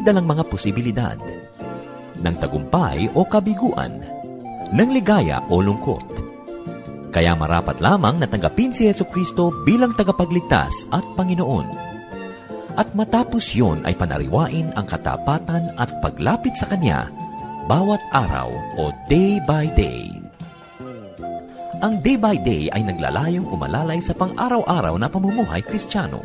may dalang mga posibilidad ng tagumpay o kabiguan, ng ligaya o lungkot. Kaya marapat lamang natanggapin si Yeso Kristo bilang tagapagligtas at Panginoon. At matapos yon ay panariwain ang katapatan at paglapit sa Kanya bawat araw o day by day. Ang day by day ay naglalayong umalalay sa pang-araw-araw na pamumuhay kristyano.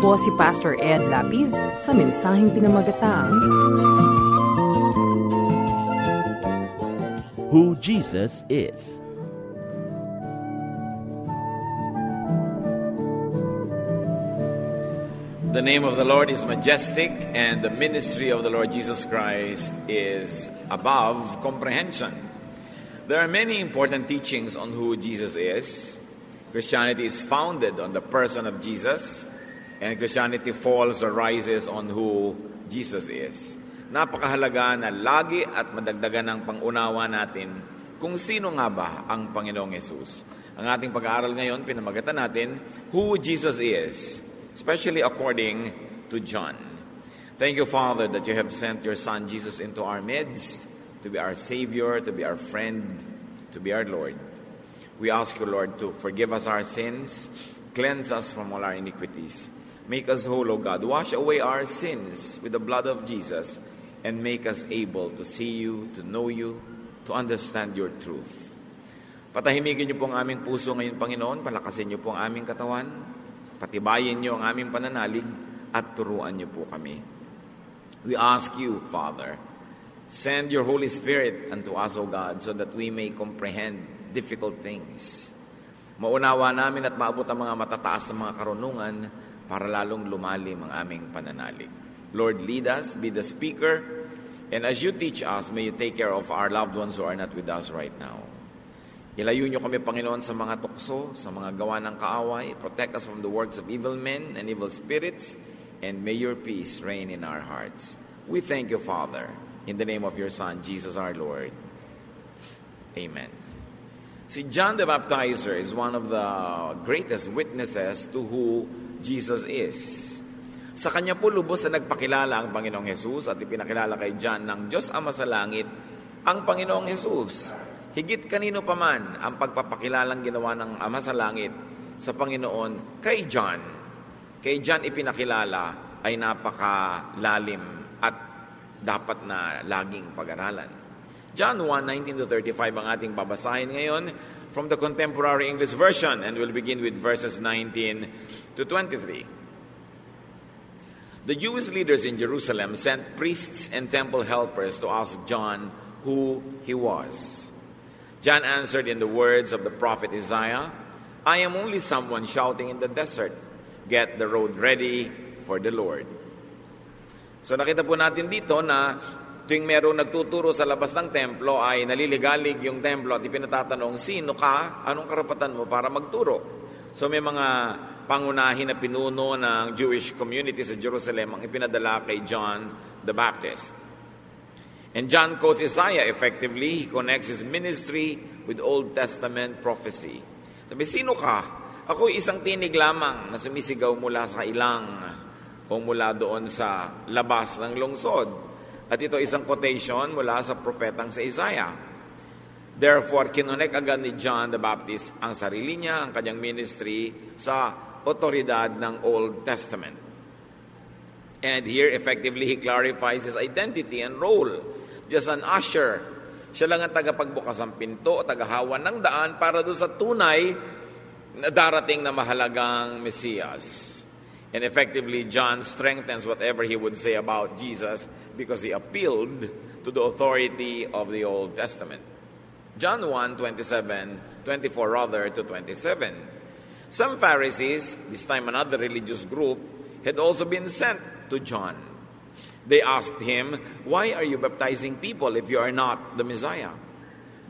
Po si Pastor Ed Lapis sa mensaheng pinamagatang Who Jesus is. The name of the Lord is majestic, and the ministry of the Lord Jesus Christ is above comprehension. There are many important teachings on who Jesus is. Christianity is founded on the person of Jesus, And Christianity falls or rises on who Jesus is. Napakahalaga na lagi at madagdagan ng pangunawa natin kung sino nga ba ang Panginoong Yesus. Ang ating pag-aaral ngayon, pinamagatan natin, who Jesus is, especially according to John. Thank you, Father, that you have sent your Son Jesus into our midst to be our Savior, to be our friend, to be our Lord. We ask you, Lord, to forgive us our sins, cleanse us from all our iniquities Make us whole, O God. Wash away our sins with the blood of Jesus and make us able to see you, to know you, to understand your truth. Patahimikin niyo po ang aming puso ngayon, Panginoon. Palakasin niyo po ang aming katawan. Patibayin niyo ang aming pananalig at turuan niyo po kami. We ask you, Father, send your Holy Spirit unto us, O God, so that we may comprehend difficult things. Maunawa namin at maabot ang mga matataas na mga karunungan para lalong lumalim ang aming pananalig. Lord, lead us, be the speaker, and as you teach us, may you take care of our loved ones who are not with us right now. Ilayo niyo kami, Panginoon, sa mga tukso, sa mga gawa ng kaaway. Protect us from the works of evil men and evil spirits, and may your peace reign in our hearts. We thank you, Father, in the name of your Son, Jesus our Lord. Amen. See, John the Baptizer is one of the greatest witnesses to who Jesus is. Sa kanya po lubos na nagpakilala ang Panginoong Hesus at ipinakilala kay John ng Diyos Ama sa Langit ang Panginoong Hesus. Higit kanino pa man ang pagpapakilalang ginawa ng Ama sa Langit sa Panginoon kay John. Kay John ipinakilala ay napakalalim at dapat na laging pag-aralan. John 1, 19 to 35 ang ating babasahin ngayon from the Contemporary English Version and we'll begin with verses 19 to 23. The Jewish leaders in Jerusalem sent priests and temple helpers to ask John who he was. John answered in the words of the prophet Isaiah I am only someone shouting in the desert, Get the road ready for the Lord. So nakita po natin dito na tuwing merong nagtuturo sa labas ng templo ay naliligalig yung templo at ipinatatanong, sino ka? Anong karapatan mo para magturo? So may mga pangunahin na pinuno ng Jewish community sa Jerusalem ang ipinadala kay John the Baptist. And John quotes Isaiah effectively. He connects his ministry with Old Testament prophecy. Sabi, sino ka? Ako isang tinig lamang na sumisigaw mula sa ilang o mula doon sa labas ng lungsod. At ito isang quotation mula sa propetang sa Isaiah. Therefore, kinonek agad ni John the Baptist ang sarili niya, ang kanyang ministry sa otoridad ng Old Testament. And here, effectively, he clarifies his identity and role. Just an usher. Siya lang ang tagapagbukas ng pinto, tagahawan ng daan para doon sa tunay na darating na mahalagang Mesiyas. And effectively, John strengthens whatever he would say about Jesus because he appealed to the authority of the Old Testament. John 1, 27, 24 rather to 27. Some Pharisees, this time another religious group, had also been sent to John. They asked him, Why are you baptizing people if you are not the Messiah?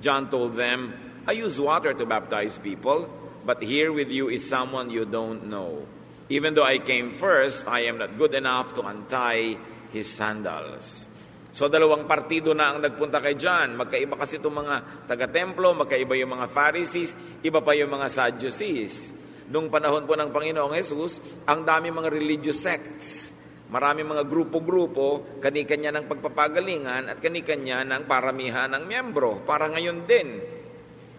John told them, I use water to baptize people, but here with you is someone you don't know. Even though I came first, I am not good enough to untie his sandals. So dalawang partido na ang nagpunta kay John. Magkaiba kasi itong mga taga-templo, magkaiba yung mga Pharisees, iba pa yung mga Sadducees. Nung panahon po ng Panginoong Jesus, ang dami mga religious sects. Marami mga grupo-grupo, kanikanya ng pagpapagalingan at kanikanya ng paramihan ng miyembro. Para ngayon din.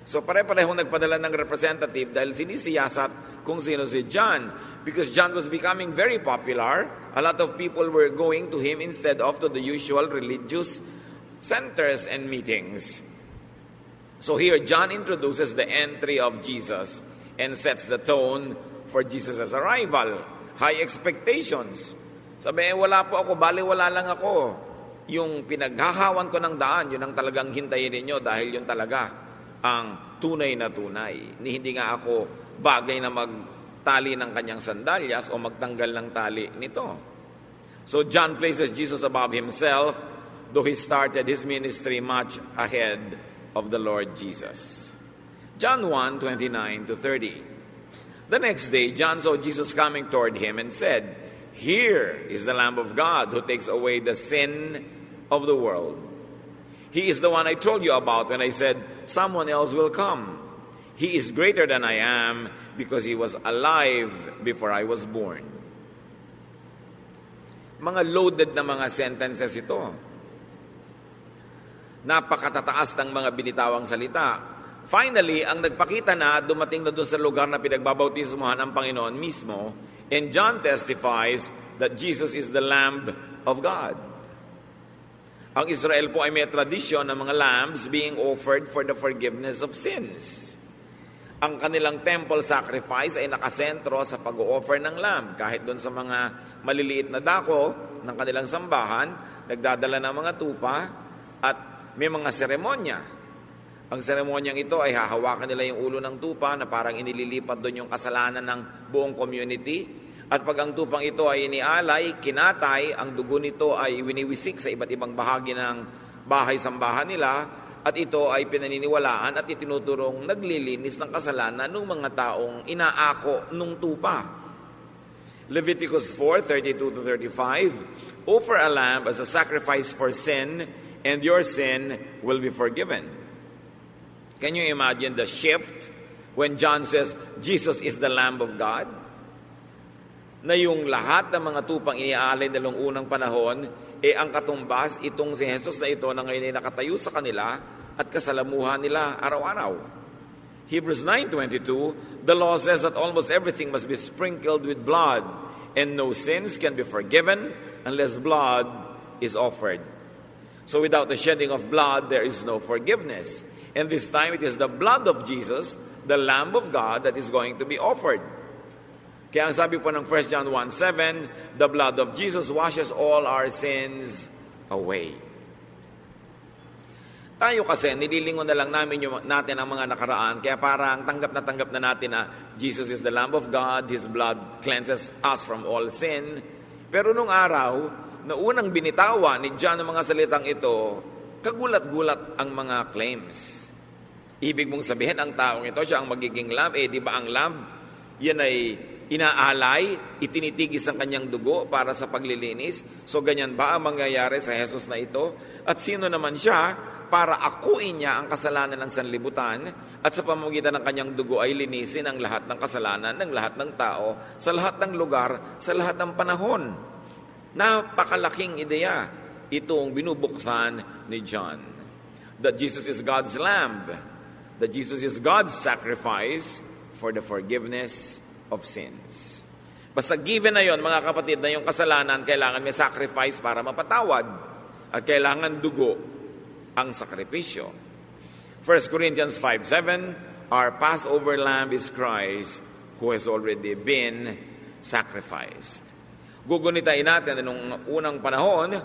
So pare-parehong nagpadala ng representative dahil sinisiyasat kung sino si John. Because John was becoming very popular, a lot of people were going to him instead of to the usual religious centers and meetings. So here, John introduces the entry of Jesus and sets the tone for Jesus' arrival. High expectations. Sabi, eh, wala po ako, bali wala lang ako. Yung pinaghahawan ko ng daan, yun ang talagang hintayin ninyo dahil yun talaga ang tunay na tunay. Ni hindi nga ako bagay na magtali ng kanyang sandalyas o magtanggal ng tali nito. So John places Jesus above himself, though he started his ministry much ahead of the Lord Jesus. John 1, 29 to 30. The next day, John saw Jesus coming toward him and said, Here is the Lamb of God who takes away the sin of the world. He is the one I told you about when I said, Someone else will come. He is greater than I am because he was alive before I was born. Mga loaded na mga sentences ito. Napakatataas ng mga binitawang salita. Finally, ang nagpakita na dumating na doon sa lugar na pinagbabautismohan ng Panginoon mismo, and John testifies that Jesus is the Lamb of God. Ang Israel po ay may tradisyon ng mga lambs being offered for the forgiveness of sins. Ang kanilang temple sacrifice ay nakasentro sa pag-offer ng lamb. Kahit doon sa mga maliliit na dako ng kanilang sambahan, nagdadala ng mga tupa at may mga seremonya. Ang seremonyang ito ay hahawakan nila yung ulo ng tupa na parang inililipat doon yung kasalanan ng buong community at pag ang tupang ito ay inialay, kinatay, ang dugo nito ay winiwisik sa iba't ibang bahagi ng bahay-sambahan nila at ito ay pinaniniwalaan at itinuturong naglilinis ng kasalanan ng mga taong inaako nung tupa. Leviticus 4:32 to 35 Offer a lamb as a sacrifice for sin and your sin will be forgiven. Can you imagine the shift when John says Jesus is the lamb of God? na yung lahat ng mga tupang iniaalay nilong unang panahon, eh ang katumbas, itong si Jesus na ito na ngayon ay nakatayo sa kanila at kasalamuhan nila araw-araw. Hebrews 9.22, the law says that almost everything must be sprinkled with blood, and no sins can be forgiven unless blood is offered. So without the shedding of blood, there is no forgiveness. And this time, it is the blood of Jesus, the Lamb of God, that is going to be offered. Kaya ang sabi po ng 1 John 1.7, the blood of Jesus washes all our sins away. Tayo kasi, nililingon na lang namin yung, natin ang mga nakaraan, kaya parang tanggap na tanggap na natin na Jesus is the Lamb of God, His blood cleanses us from all sin. Pero nung araw, na unang binitawa ni John ang mga salitang ito, kagulat-gulat ang mga claims. Ibig mong sabihin, ang taong ito, siya ang magiging lamb. Eh, di ba ang lamb, yan ay inaalay, itinitigis ang kanyang dugo para sa paglilinis. So ganyan ba ang mangyayari sa Jesus na ito? At sino naman siya para akuin niya ang kasalanan ng sanlibutan at sa pamamagitan ng kanyang dugo ay linisin ang lahat ng kasalanan ng lahat ng tao sa lahat ng lugar, sa lahat ng panahon. Napakalaking ideya itong binubuksan ni John. That Jesus is God's lamb. That Jesus is God's sacrifice for the forgiveness of sins. Basta given na yon mga kapatid, na yung kasalanan, kailangan may sacrifice para mapatawad. At kailangan dugo ang sakripisyo. 1 Corinthians 5.7 Our Passover lamb is Christ who has already been sacrificed. Gugunitain natin na nung unang panahon,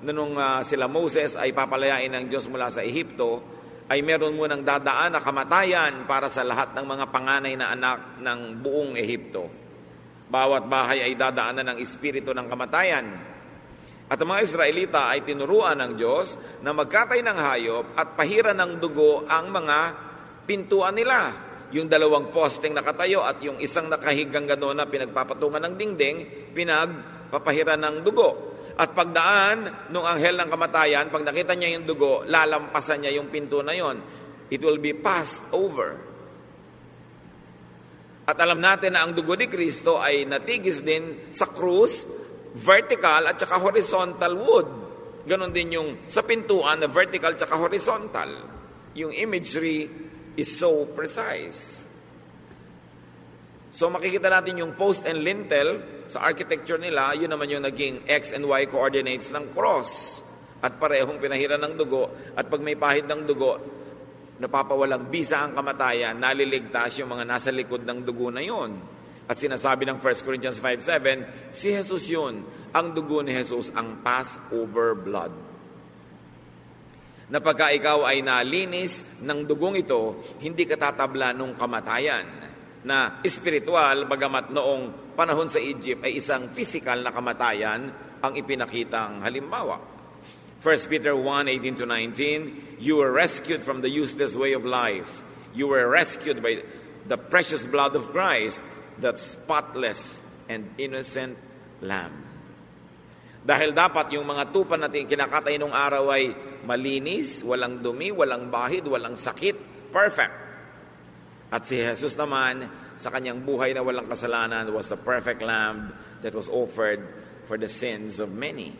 na nung uh, sila Moses ay papalayain ng Diyos mula sa Ehipto, ay meron munang dadaan na kamatayan para sa lahat ng mga panganay na anak ng buong Ehipto. Bawat bahay ay dadaanan ng espiritu ng kamatayan. At ang mga Israelita ay tinuruan ng Diyos na magkatay ng hayop at pahiran ng dugo ang mga pintuan nila. Yung dalawang posting nakatayo at yung isang nakahigang gano'n na pinagpapatungan ng dingding, pinagpapahiran ng dugo. At pagdaan nung anghel ng kamatayan, pag nakita niya yung dugo, lalampasan niya yung pinto na yon. It will be passed over. At alam natin na ang dugo ni Kristo ay natigis din sa krus, vertical at saka horizontal wood. Ganon din yung sa pintuan na vertical at saka horizontal. Yung imagery is so precise. So makikita natin yung post and lintel, sa architecture nila, yun naman yung naging X and Y coordinates ng cross. At parehong pinahiran ng dugo. At pag may pahid ng dugo, napapawalang bisa ang kamatayan, naliligtas yung mga nasa likod ng dugo na yon. At sinasabi ng 1 Corinthians 5.7, si Jesus yun, ang dugo ni Jesus, ang Passover blood. Na ikaw ay nalinis ng dugong ito, hindi ka tatabla nung kamatayan na espiritual, bagamat noong panahon sa Egypt ay isang physical na kamatayan ang ipinakitang halimbawa. 1 Peter 1, 18 to 19, You were rescued from the useless way of life. You were rescued by the precious blood of Christ, that spotless and innocent lamb. Dahil dapat yung mga tupa natin kinakatay nung araw ay malinis, walang dumi, walang bahid, walang sakit, perfect. At si Jesus naman, sa kanyang buhay na walang kasalanan, was the perfect lamb that was offered for the sins of many.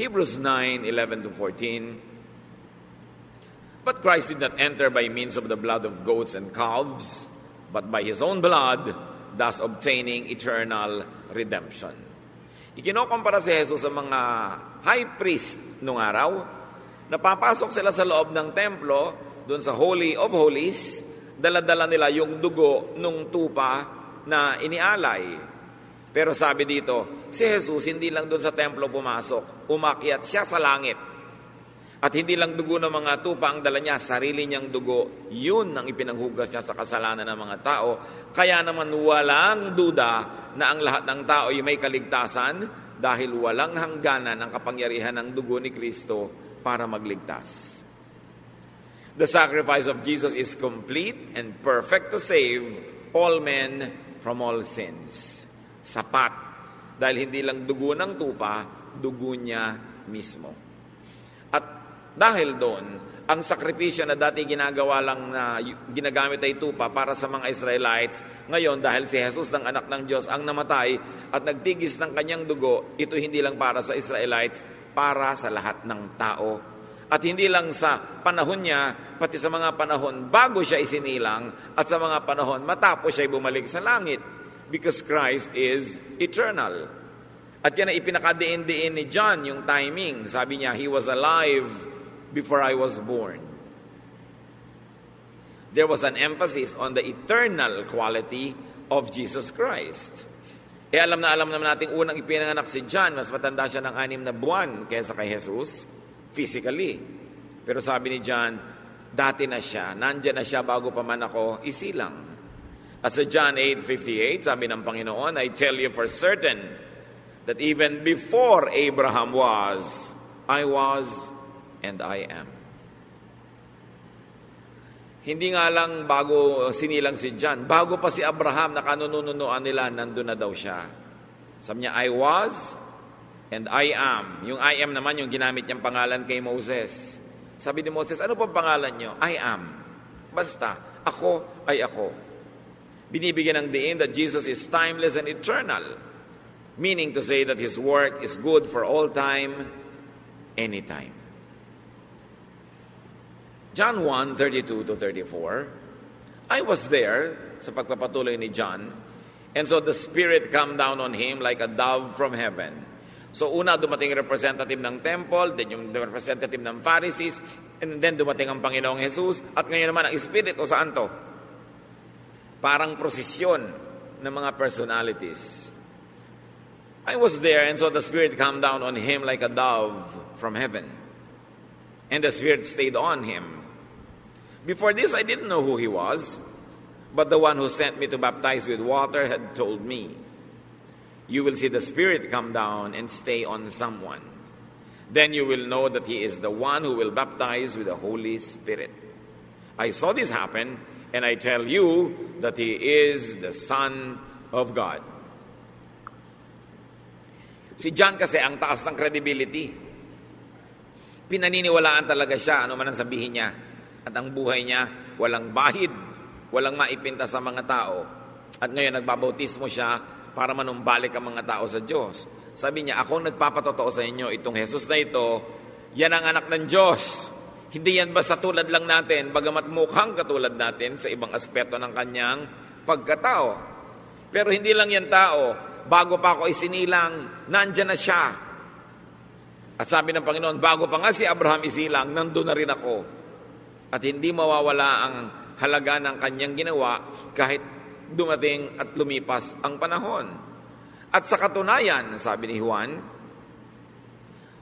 Hebrews 9, 11 to 14. But Christ did not enter by means of the blood of goats and calves, but by his own blood, thus obtaining eternal redemption. Ikinokompara si Jesus sa mga high priest nung araw, napapasok sila sa loob ng templo, doon sa Holy of Holies, dala-dala nila yung dugo nung tupa na inialay. Pero sabi dito, si Jesus hindi lang doon sa templo pumasok, umakyat siya sa langit. At hindi lang dugo ng mga tupa ang dala niya, sarili niyang dugo, yun ang ipinanghugas niya sa kasalanan ng mga tao. Kaya naman walang duda na ang lahat ng tao ay may kaligtasan dahil walang hangganan ang kapangyarihan ng dugo ni Kristo para magligtas. The sacrifice of Jesus is complete and perfect to save all men from all sins sapat. Dahil hindi lang dugo ng tupa, dugo niya mismo. Dahil doon, ang sakripisyo na dati ginagawa lang na ginagamit ay tupa para sa mga Israelites, ngayon dahil si Jesus ng anak ng Diyos ang namatay at nagtigis ng kanyang dugo, ito hindi lang para sa Israelites, para sa lahat ng tao. At hindi lang sa panahon niya, pati sa mga panahon bago siya isinilang at sa mga panahon matapos siya bumalik sa langit because Christ is eternal. At yan ay ipinakadiin-diin ni John yung timing. Sabi niya, He was alive before I was born. There was an emphasis on the eternal quality of Jesus Christ. E alam na alam naman natin unang ipinanganak si John, mas matanda siya ng anim na buwan kaysa kay Jesus, physically. Pero sabi ni John, dati na siya, nandyan na siya bago pa man ako isilang. At sa John 8.58, sabi ng Panginoon, I tell you for certain that even before Abraham was, I was, and I am. Hindi nga lang bago sinilang si John, bago pa si Abraham na kanununuan nila, nandun na daw siya. Sabi niya, I was, and I am. Yung I am naman yung ginamit niyang pangalan kay Moses. Sabi ni Moses, ano pong pangalan niyo? I am. Basta, ako ay ako binibigyan ng diin that Jesus is timeless and eternal, meaning to say that His work is good for all time, anytime. John 1, 32 to 34, I was there sa pagpapatuloy ni John, and so the Spirit come down on him like a dove from heaven. So una, dumating representative ng temple, then yung representative ng Pharisees, and then dumating ang Panginoong Jesus, at ngayon naman ang Espiritu Santo Parang prosesyon ng mga personalities. I was there and saw the Spirit come down on him like a dove from heaven. And the Spirit stayed on him. Before this, I didn't know who he was, but the one who sent me to baptize with water had told me, You will see the Spirit come down and stay on someone. Then you will know that he is the one who will baptize with the Holy Spirit. I saw this happen And I tell you that he is the Son of God. Si John kasi ang taas ng credibility. Pinaniniwalaan talaga siya, ano man ang sabihin niya. At ang buhay niya, walang bahid, walang maipinta sa mga tao. At ngayon nagbabautismo siya para manumbalik ang mga tao sa Diyos. Sabi niya, ako nagpapatotoo sa inyo, itong Jesus na ito, yan ang anak ng Diyos. Hindi yan basta tulad lang natin, bagamat mukhang katulad natin sa ibang aspeto ng kanyang pagkatao. Pero hindi lang yan tao, bago pa ako isinilang, nandyan na siya. At sabi ng Panginoon, bago pa nga si Abraham isilang, nandun na rin ako. At hindi mawawala ang halaga ng kanyang ginawa kahit dumating at lumipas ang panahon. At sa katunayan, sabi ni Juan,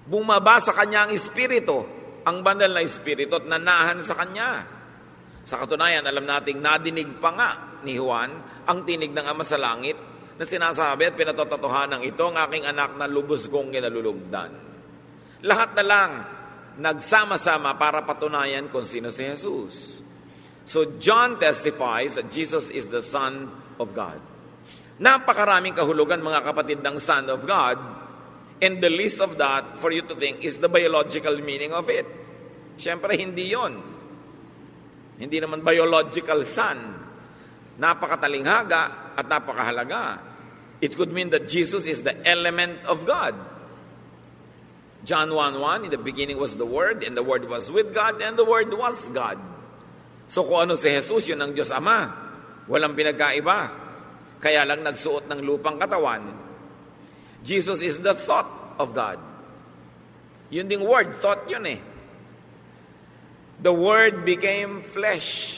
bumaba sa kanya ang espiritu ang banal na espiritu at nanahan sa kanya. Sa katunayan, alam nating nadinig pa nga ni Juan ang tinig ng Ama sa Langit na sinasabi at pinatototohanan ito ang aking anak na lubos kong kinalulugdan. Lahat na lang nagsama-sama para patunayan kung sino si Jesus. So John testifies that Jesus is the Son of God. Napakaraming kahulugan mga kapatid ng Son of God And the least of that, for you to think, is the biological meaning of it. Siyempre, hindi yon. Hindi naman biological son. Napakatalinghaga at napakahalaga. It could mean that Jesus is the element of God. John 1.1, in the beginning was the Word, and the Word was with God, and the Word was God. So kung ano si Jesus, yun ang Diyos Ama. Walang pinagkaiba. Kaya lang nagsuot ng lupang katawan. Jesus is the thought of God. Yun ding word, thought yun eh. The Word became flesh.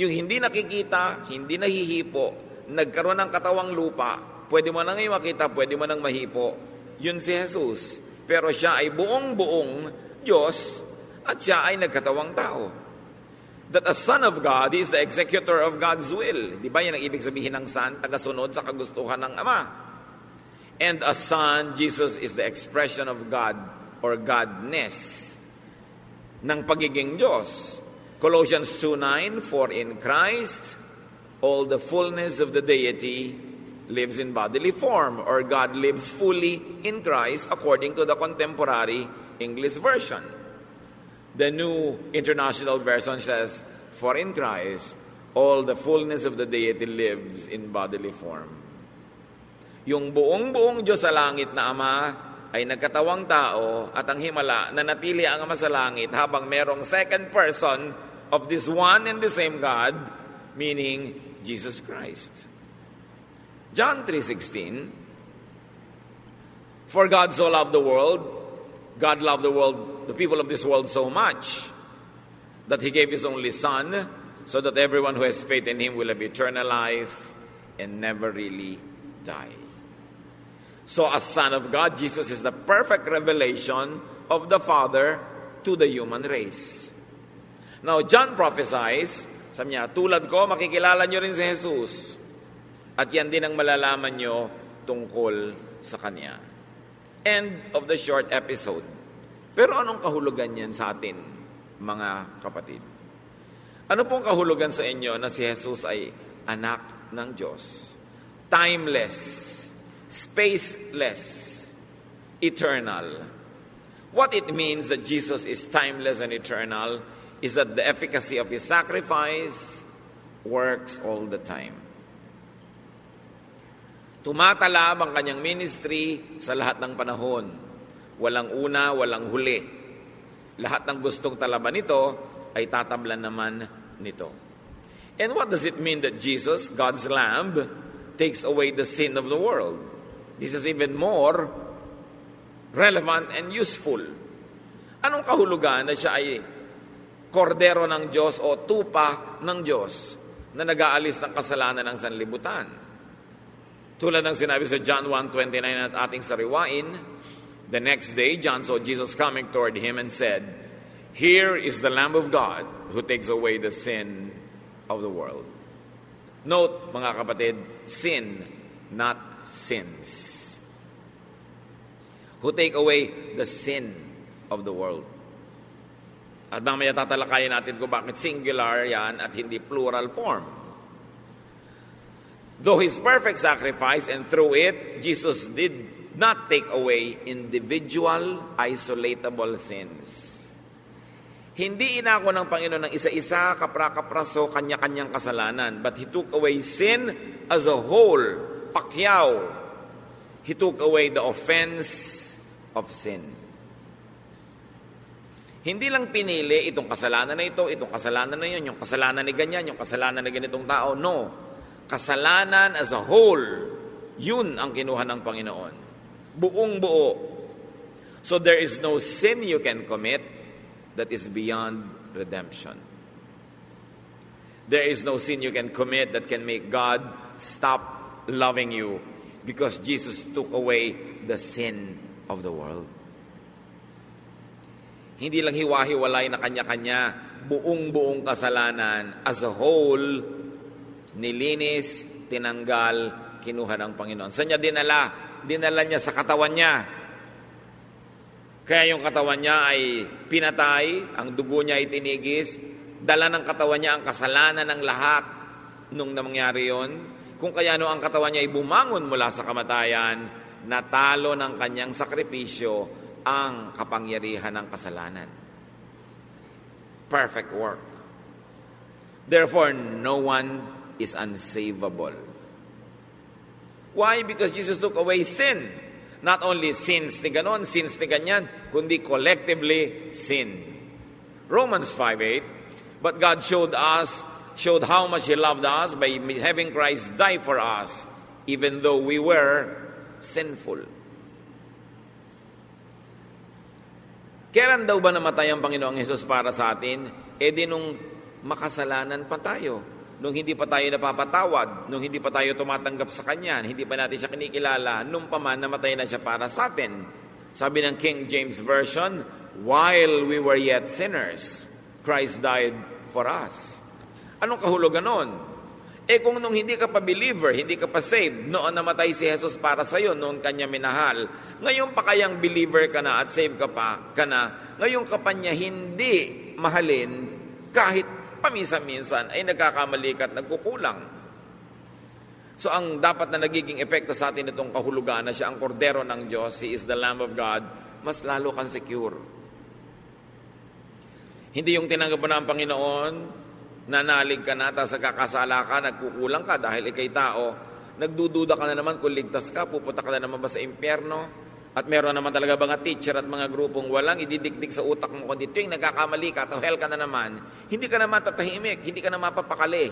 Yung hindi nakikita, hindi nahihipo, nagkaroon ng katawang lupa, pwede mo nang makita, pwede mo nang mahipo, yun si Jesus. Pero siya ay buong-buong Diyos at siya ay nagkatawang tao. That a son of God is the executor of God's will. Di ba yan ang ibig sabihin ng son? Tagasunod sa kagustuhan ng Ama. And a son, Jesus is the expression of God or Godness ng pagiging Diyos. Colossians 2.9, For in Christ, all the fullness of the deity lives in bodily form, or God lives fully in Christ according to the contemporary English version. The New International Version says, For in Christ, all the fullness of the deity lives in bodily form. Yung buong-buong Diyos sa langit na Ama ay nagkatawang tao at ang himala na natili ang Ama sa langit habang merong second person of this one and the same God, meaning Jesus Christ. John 3:16 For God so loved the world, God loved the world, the people of this world so much that he gave his only son so that everyone who has faith in him will have eternal life and never really die. So as son of God, Jesus is the perfect revelation of the Father to the human race. Now, John prophesies, sabi niya, tulad ko, makikilala niyo rin si Jesus. At yan din ang malalaman nyo tungkol sa Kanya. End of the short episode. Pero anong kahulugan yan sa atin, mga kapatid? Ano pong kahulugan sa inyo na si Jesus ay anak ng Diyos? Timeless, spaceless, eternal. What it means that Jesus is timeless and eternal is that the efficacy of His sacrifice works all the time. Tumatalab ang kanyang ministry sa lahat ng panahon. Walang una, walang huli. Lahat ng gustong talaban nito ay tatablan naman nito. And what does it mean that Jesus, God's Lamb, takes away the sin of the world? This is even more relevant and useful. Anong kahulugan na siya ay kordero ng Diyos o tupa ng Diyos na nag-aalis ng kasalanan ng sanlibutan? Tulad ng sinabi sa John 1.29 at ating sariwain, the next day, John saw Jesus coming toward him and said, Here is the Lamb of God who takes away the sin of the world. Note, mga kapatid, sin, not sins. Who take away the sin of the world. At mamaya tatalakayin natin kung bakit singular yan at hindi plural form. Though His perfect sacrifice and through it, Jesus did not take away individual, isolatable sins. Hindi inako ng Panginoon ng isa-isa, kapra-kapraso, kanya-kanyang kasalanan. But He took away sin as a whole, pakyaw. He took away the offense of sin. Hindi lang pinili itong kasalanan na ito, itong kasalanan na yun, yung kasalanan ni ganyan, yung kasalanan ni ganitong tao. No. Kasalanan as a whole, yun ang kinuha ng Panginoon. Buong buo. So there is no sin you can commit that is beyond redemption. There is no sin you can commit that can make God stop loving you because Jesus took away the sin of the world. Hindi lang hiwa-hiwalay na kanya-kanya, buong-buong kasalanan as a whole, nilinis, tinanggal, kinuha ng Panginoon. Saan niya dinala? Dinala niya sa katawan niya. Kaya yung katawan niya ay pinatay, ang dugo niya ay tinigis, dala ng katawan niya ang kasalanan ng lahat nung nangyari yon. Kung kaya no ang katawan niya ay bumangon mula sa kamatayan, natalo ng kanyang sakripisyo ang kapangyarihan ng kasalanan. Perfect work. Therefore, no one is unsavable. Why? Because Jesus took away sin. Not only sins ni ganon, sins ni ganyan, kundi collectively sin. Romans 5.8, But God showed us, showed how much He loved us by having Christ die for us, even though we were sinful. Kailan daw ba namatay ang Panginoong Hesus para sa atin? E di nung makasalanan pa tayo. Nung hindi pa tayo napapatawad, nung hindi pa tayo tumatanggap sa Kanya, hindi pa natin siya kinikilala, nung pa man namatay na siya para sa atin. Sabi ng King James Version, While we were yet sinners, Christ died for us. Anong kahulugan nun? Eh kung nung hindi ka pa believer, hindi ka pa saved, noon namatay si Jesus para sa iyo, noon kanya minahal, ngayon pa kayang believer ka na at saved ka pa ka na, ngayon ka pa niya hindi mahalin kahit paminsan-minsan ay nagkakamali ka at nagkukulang. So ang dapat na nagiging epekto sa atin itong kahulugan na siya ang kordero ng Diyos, He is the Lamb of God, mas lalo kang secure. Hindi yung tinanggap mo na ang Panginoon, nanalig ka na, tapos kakasala ka, nagkukulang ka dahil ikay tao, nagdududa ka na naman kung ligtas ka, pupunta ka na naman ba sa impyerno? At meron naman talaga mga teacher at mga grupong walang ididikdik sa utak mo kundi tuwing nagkakamali ka, to hell ka na naman, hindi ka naman tatahimik, hindi ka na mapapakali.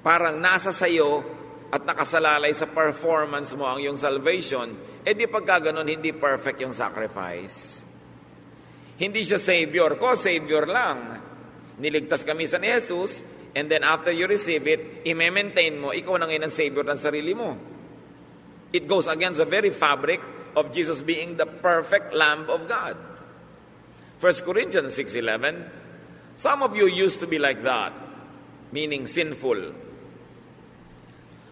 Parang nasa sayo at nakasalalay sa performance mo ang iyong salvation, eh di pagka ganun, hindi perfect yung sacrifice. Hindi siya Savior ko, Savior lang. Niligtas kami sa ni Jesus, and then after you receive it, i-maintain mo, ikaw na ngayon ang Savior ng sarili mo. It goes against the very fabric of Jesus being the perfect Lamb of God. 1 Corinthians 6.11 Some of you used to be like that, meaning sinful.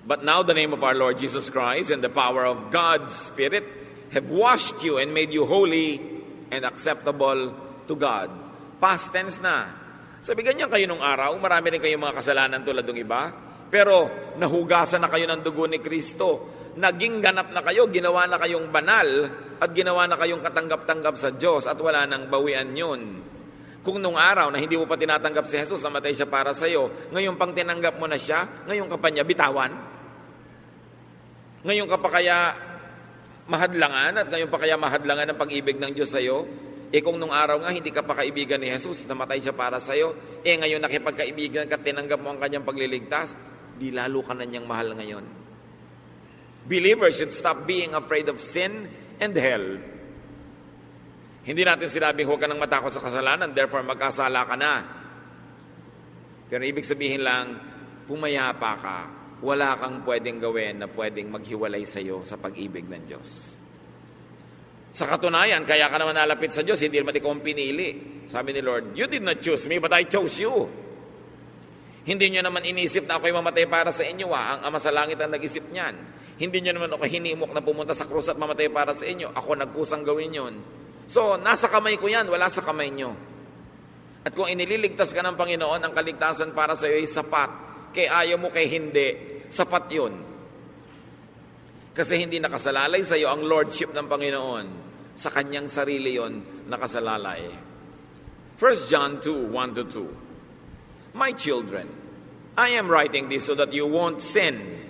But now the name of our Lord Jesus Christ and the power of God's Spirit have washed you and made you holy and acceptable to God. Past tense na. Sabi ganyan kayo nung araw, marami rin kayong mga kasalanan tulad ng iba, pero nahugasan na kayo ng dugo ni Kristo. Naging ganap na kayo, ginawa na kayong banal, at ginawa na kayong katanggap-tanggap sa Diyos, at wala nang bawian yun. Kung nung araw na hindi mo pa tinatanggap si Jesus, namatay siya para sa iyo, ngayon pang tinanggap mo na siya, ngayon ka pa niya bitawan? Ngayon ka pa kaya mahadlangan at ngayon pa kaya mahadlangan ang pag-ibig ng Diyos sa iyo? Eh kung nung araw nga hindi ka pa kaibigan ni Jesus, namatay siya para sa iyo, eh ngayon nakipagkaibigan ka, tinanggap mo ang kanyang pagliligtas, di lalo ka na niyang mahal ngayon. Believers should stop being afraid of sin and hell. Hindi natin sinabing huwag ka nang matakot sa kasalanan, therefore magkasala ka na. Pero ibig sabihin lang, pumayapa ka, wala kang pwedeng gawin na pwedeng maghiwalay sa iyo sa pag-ibig ng Diyos. Sa katunayan, kaya ka naman nalapit sa Diyos, hindi naman ikaw ang pinili. Sabi ni Lord, You did not choose me, but I chose you. Hindi nyo naman inisip na ako'y mamatay para sa inyo, ah. ang Ama sa Langit ang nag-isip niyan. Hindi nyo naman ako hinimok na pumunta sa krus at mamatay para sa inyo. Ako nagkusang gawin yon. So, nasa kamay ko yan, wala sa kamay nyo. At kung inililigtas ka ng Panginoon, ang kaligtasan para sa iyo ay sapat. Kay ayaw mo, kay hindi, sapat yun. Kasi hindi nakasalalay sa iyo ang lordship ng Panginoon. Sa kanyang sarili yon nakasalalay. 1 John 2, 1 to 2. My children, I am writing this so that you won't sin.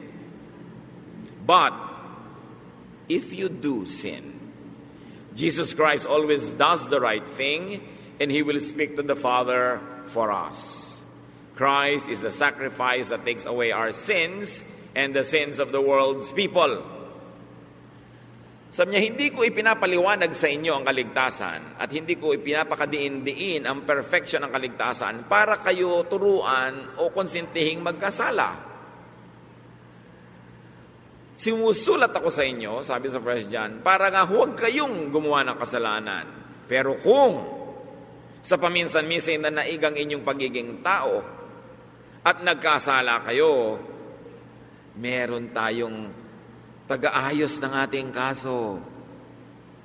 But if you do sin, Jesus Christ always does the right thing and he will speak to the Father for us. Christ is the sacrifice that takes away our sins and the sins of the world's people. Sabi niya, hindi ko ipinapaliwanag sa inyo ang kaligtasan at hindi ko ipinapakadiin-diin ang perfection ng kaligtasan para kayo turuan o konsentihing magkasala. Simusulat ako sa inyo, sabi sa 1 John, para nga huwag kayong gumawa ng kasalanan. Pero kung sa paminsan-minsan na naigang inyong pagiging tao at nagkasala kayo, meron tayong taga-ayos ng ating kaso.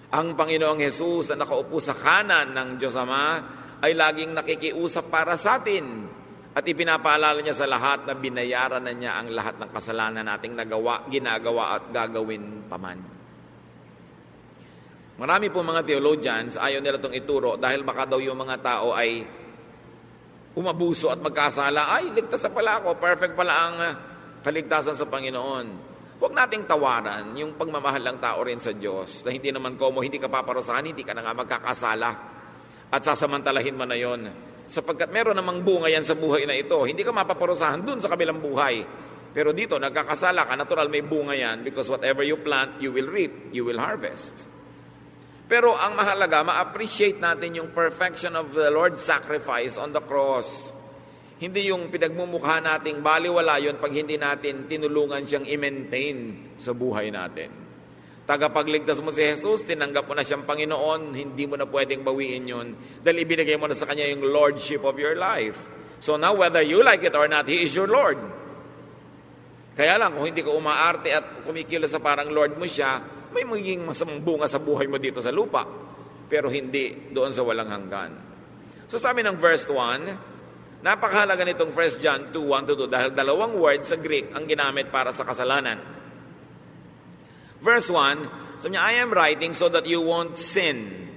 Ang Panginoong Hesus na nakaupo sa kanan ng Diyos Ama ay laging nakikiusap para sa atin at ipinapaalala niya sa lahat na binayaran na niya ang lahat ng kasalanan nating nagawa, ginagawa at gagawin paman. Marami po mga theologians, ayaw nila itong ituro dahil baka daw yung mga tao ay umabuso at magkasala. Ay, ligtas na pala ako, perfect pala ang ah, kaligtasan sa Panginoon. Huwag nating tawaran yung pagmamahal ng tao rin sa Diyos na hindi naman ko mo, hindi ka paparusahan, hindi ka na nga magkakasala at sasamantalahin mo na yon. Sapagkat meron namang bunga yan sa buhay na ito. Hindi ka mapaparusahan dun sa kabilang buhay. Pero dito, nagkakasala ka, natural may bunga yan because whatever you plant, you will reap, you will harvest. Pero ang mahalaga, ma-appreciate natin yung perfection of the Lord's sacrifice on the cross. Hindi yung pinagmumukha nating baliwala yun pag hindi natin tinulungan siyang i-maintain sa buhay natin. Tagapagligtas mo si Jesus, tinanggap mo na siyang Panginoon, hindi mo na pwedeng bawiin yun dahil ibinigay mo na sa Kanya yung Lordship of your life. So now, whether you like it or not, He is your Lord. Kaya lang, kung hindi ka umaarte at kumikilos sa parang Lord mo siya, may magiging masamang bunga sa buhay mo dito sa lupa. Pero hindi doon sa walang hanggan. So sabi ng verse 1, napakahalaga nitong 1 John 2, 1 to 2 dahil dalawang words sa Greek ang ginamit para sa kasalanan. Verse 1, sabi niya, I am writing so that you won't sin.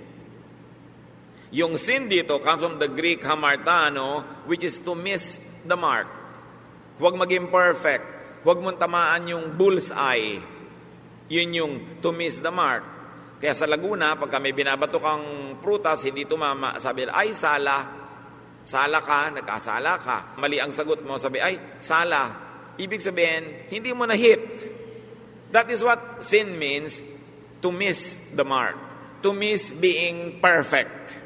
Yung sin dito comes from the Greek hamartano, which is to miss the mark. Huwag maging perfect. Huwag mong tamaan yung bullseye. Yun yung to miss the mark. Kaya sa Laguna, pagka may binabato kang prutas, hindi tumama, sabi ay, sala. Sala ka, nagkasala ka. Mali ang sagot mo, sabi, ay, sala. Ibig sabihin, hindi mo na hit. That is what sin means, to miss the mark. To miss being perfect.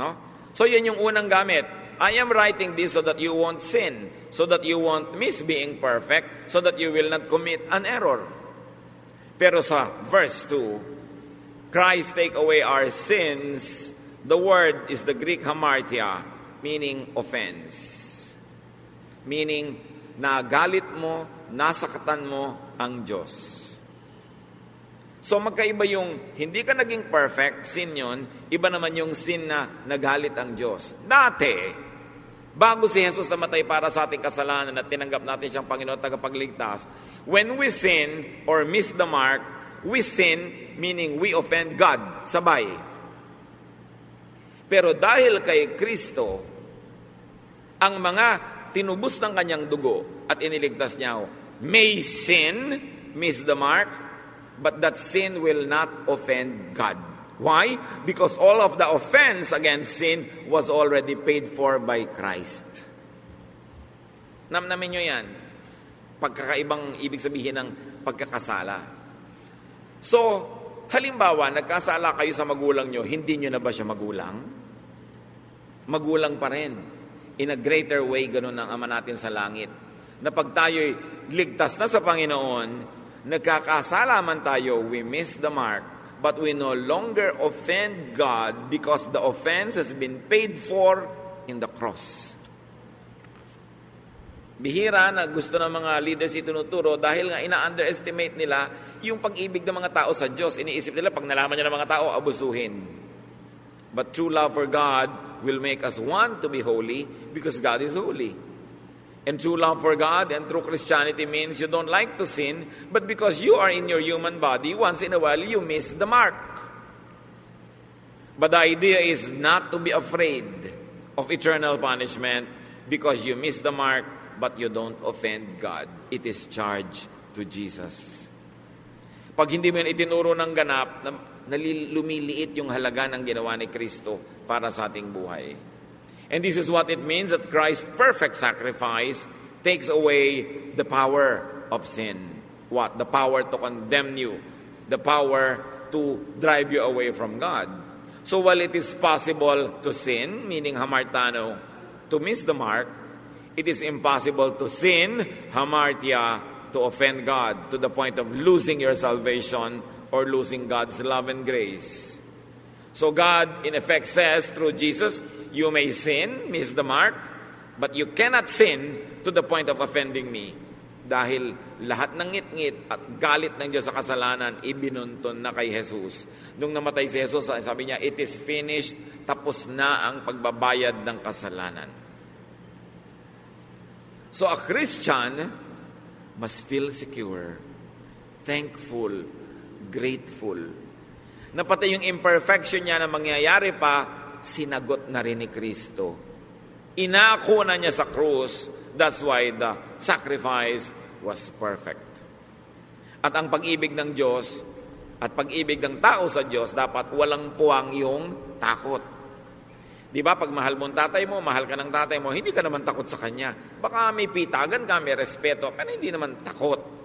No? So yun yung unang gamit. I am writing this so that you won't sin, so that you won't miss being perfect, so that you will not commit an error. Pero sa verse 2, Christ take away our sins, the word is the Greek hamartia, meaning offense. Meaning, nagalit mo, nasakatan mo ang Diyos. So magkaiba yung hindi ka naging perfect, sin yon, iba naman yung sin na nagalit ang Diyos. Dati, bago si Jesus namatay para sa ating kasalanan at tinanggap natin siyang Panginoon tagapagligtas, when we sin or miss the mark, we sin meaning we offend God, sabay. Pero dahil kay Kristo, ang mga tinubos ng kanyang dugo at iniligtas niya, may sin, miss the mark, but that sin will not offend God. Why? Because all of the offense against sin was already paid for by Christ. Namnamin nyo yan. Pagkakaibang ibig sabihin ng pagkakasala. So, halimbawa, nagkasala kayo sa magulang nyo, hindi nyo na ba siya magulang? Magulang pa rin. In a greater way, ganun ang ama natin sa langit. Na pag tayo'y ligtas na sa Panginoon, nagkakasala man tayo, we miss the mark, but we no longer offend God because the offense has been paid for in the cross. Bihira na gusto ng mga leaders itinuturo dahil nga ina-underestimate nila yung pag-ibig ng mga tao sa Diyos. Iniisip nila pag nalaman niya ng mga tao, abusuhin. But true love for God will make us want to be holy because God is holy. And true love for God and true Christianity means you don't like to sin, but because you are in your human body, once in a while you miss the mark. But the idea is not to be afraid of eternal punishment because you miss the mark, but you don't offend God. It is charged to Jesus. Pag hindi mo itinuro ng ganap, lumiliit yung halaga ng ginawa ni Kristo para sa ating buhay. And this is what it means that Christ's perfect sacrifice takes away the power of sin. What? The power to condemn you. The power to drive you away from God. So while it is possible to sin, meaning hamartano, to miss the mark, it is impossible to sin, hamartia, to offend God to the point of losing your salvation or losing God's love and grace. So God, in effect, says through Jesus, you may sin, miss the mark, but you cannot sin to the point of offending me. Dahil lahat ng ngit-ngit at galit ng Diyos sa kasalanan, ibinunton na kay Jesus. Nung namatay si Jesus, sabi niya, it is finished, tapos na ang pagbabayad ng kasalanan. So a Christian must feel secure, thankful, grateful Na pati yung imperfection niya na mangyayari pa, sinagot na rin ni Kristo. Inako na niya sa krus. That's why the sacrifice was perfect. At ang pag-ibig ng Diyos at pag-ibig ng tao sa Diyos, dapat walang puwang yung takot. Di ba, pag mahal mo ang tatay mo, mahal ka ng tatay mo, hindi ka naman takot sa kanya. Baka may pitagan ka, may respeto, pero hindi naman takot.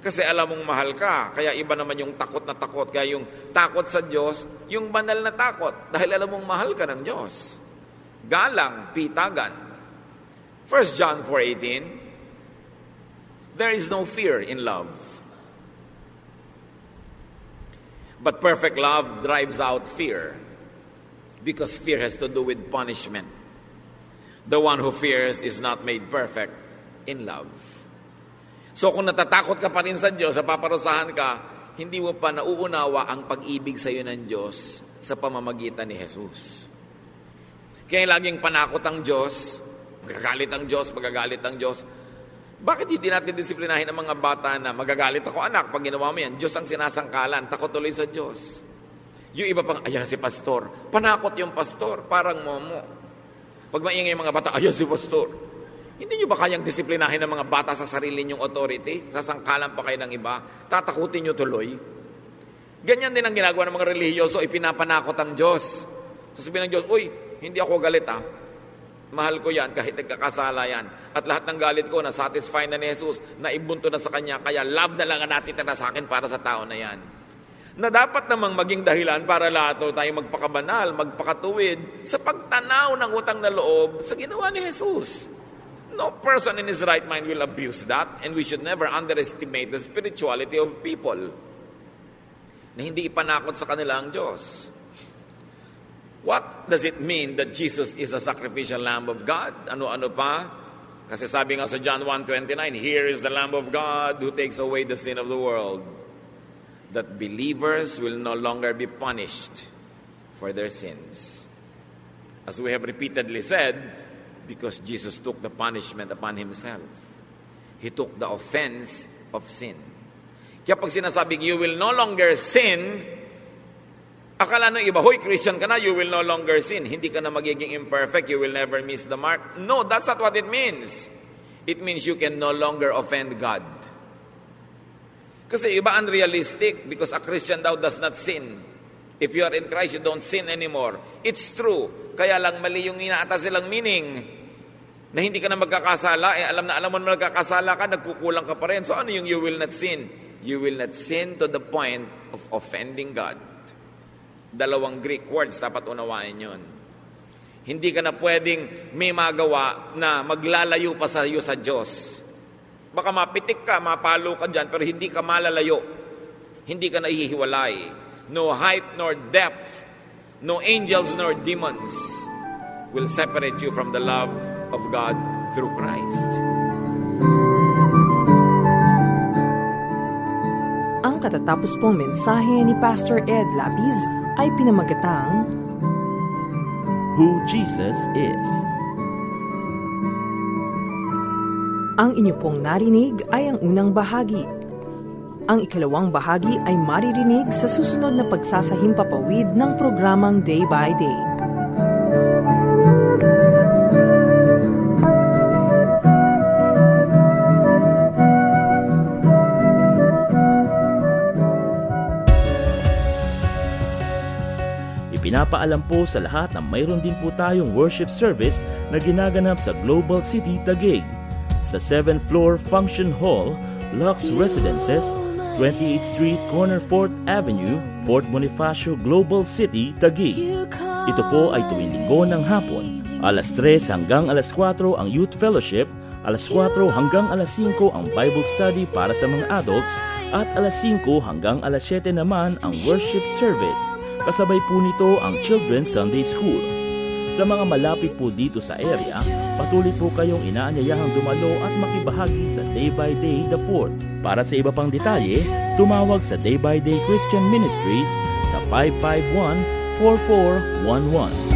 Kasi alam mong mahal ka, kaya iba naman yung takot na takot. Kaya yung takot sa Diyos, yung banal na takot, dahil alam mong mahal ka ng Diyos. Galang, pitagan. 1 John 4.18 There is no fear in love. But perfect love drives out fear because fear has to do with punishment. The one who fears is not made perfect in love. So kung natatakot ka pa rin sa Diyos, sa paparusahan ka, hindi mo pa nauunawa ang pag-ibig sa iyo ng Diyos sa pamamagitan ni Jesus. Kaya laging panakot ang Diyos, magagalit ang Diyos, magagalit ang Diyos. Bakit hindi natin disiplinahin ang mga bata na magagalit ako anak pag ginawa mo yan? Diyos ang sinasangkalan, takot tuloy sa Diyos. Yung iba pang, ayan si pastor. Panakot yung pastor, parang momo. Pag maingay mga bata, ayan si pastor. Hindi nyo ba kayang disiplinahin ng mga bata sa sarili nyong authority? Sasangkalan pa kayo ng iba? Tatakutin nyo tuloy? Ganyan din ang ginagawa ng mga relihiyoso, ipinapanakot ang Diyos. Sasabihin ng Diyos, uy, hindi ako galit ah. Mahal ko yan kahit nagkakasala yan. At lahat ng galit ko na satisfy na ni Jesus, na ibunto na sa Kanya, kaya love na lang ang natitira sa akin para sa tao na yan. Na dapat namang maging dahilan para lahat tayo magpakabanal, magpakatuwid sa pagtanaw ng utang na loob sa ginawa ni Jesus. No person in his right mind will abuse that and we should never underestimate the spirituality of people na hindi ipanakot sa kanila ang Diyos. What does it mean that Jesus is a sacrificial Lamb of God? Ano-ano pa? Kasi sabi nga sa John 1.29, Here is the Lamb of God who takes away the sin of the world. That believers will no longer be punished for their sins. As we have repeatedly said, because Jesus took the punishment upon Himself. He took the offense of sin. Kaya pag sinasabing, you will no longer sin, Akala ng iba, hoy, Christian ka na, you will no longer sin. Hindi ka na magiging imperfect, you will never miss the mark. No, that's not what it means. It means you can no longer offend God. Kasi iba unrealistic because a Christian daw does not sin. If you are in Christ, you don't sin anymore. It's true. Kaya lang mali yung inaata silang meaning. Na hindi ka na magkakasala, eh alam na alam mo na magkakasala ka, nagkukulang ka pa rin. So ano yung you will not sin? You will not sin to the point of offending God. Dalawang Greek words, dapat unawain yon. Hindi ka na pwedeng may magawa na maglalayo pa sa iyo sa Diyos. Baka mapitik ka, mapalo ka dyan, pero hindi ka malalayo. Hindi ka nahihiwalay. No height nor depth, no angels nor demons will separate you from the love of God through Christ. Ang katatapos pong mensahe ni Pastor Ed Lapiz ay pinamagatang Who Jesus is. Ang inyo pong narinig ay ang unang bahagi. Ang ikalawang bahagi ay maririnig sa susunod na pagsasahimpapawid ng programang Day by Day. Ipinapaalam po sa lahat na mayroon din po tayong worship service na ginaganap sa Global City Taguig sa 7th floor Function Hall, Lux Residences, 28th Street, Corner 4th Avenue, Fort Bonifacio, Global City, Taguig. Ito po ay tuwing linggo ng hapon. Alas 3 hanggang alas 4 ang Youth Fellowship, alas 4 hanggang alas 5 ang Bible Study para sa mga adults, at alas 5 hanggang alas 7 naman ang worship service. Kasabay po nito ang Children's Sunday School. Sa mga malapit po dito sa area, patuloy po kayong inaanyayahang dumalo at makibahagi sa Day by Day the 4th. Para sa iba pang detalye, tumawag sa Day by Day Christian Ministries sa 551 4411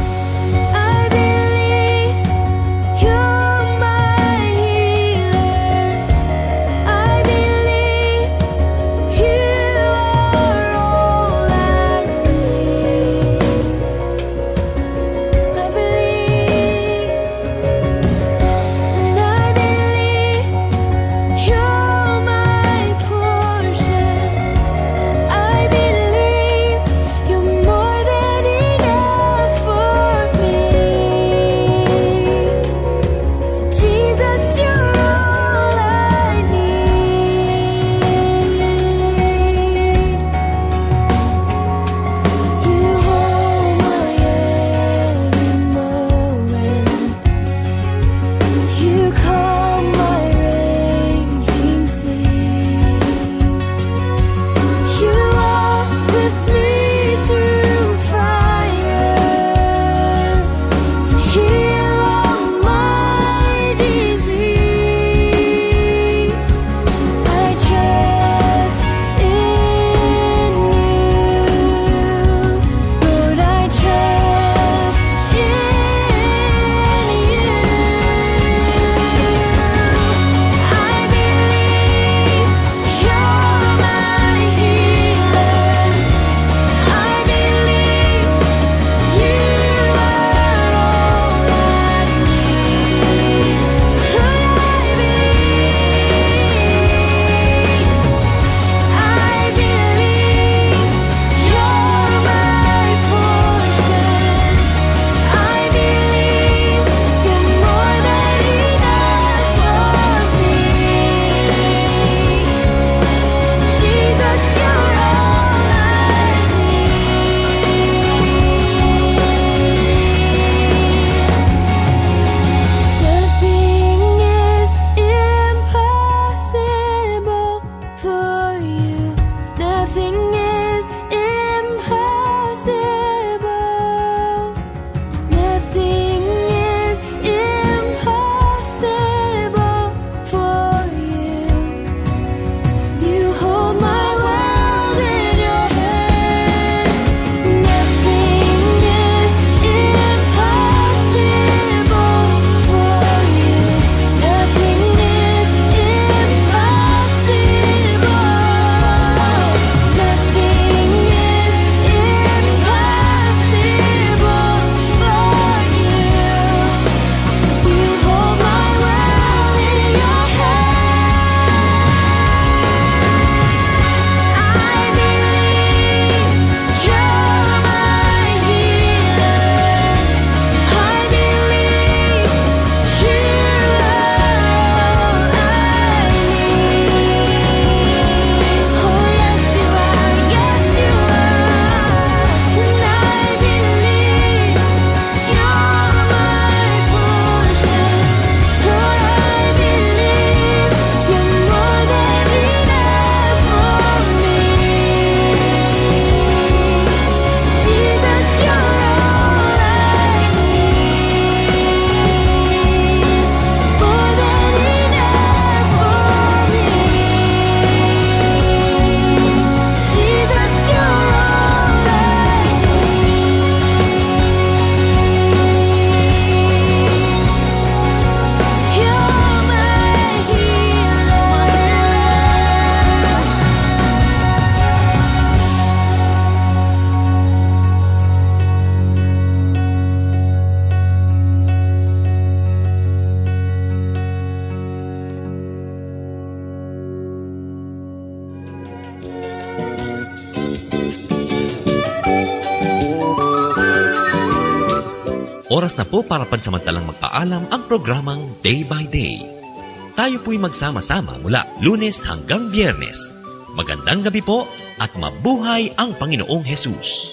Oras na po para pansamantalang magpaalam ang programang Day by Day. Tayo po'y magsama-sama mula lunes hanggang biyernes. Magandang gabi po at mabuhay ang Panginoong Hesus.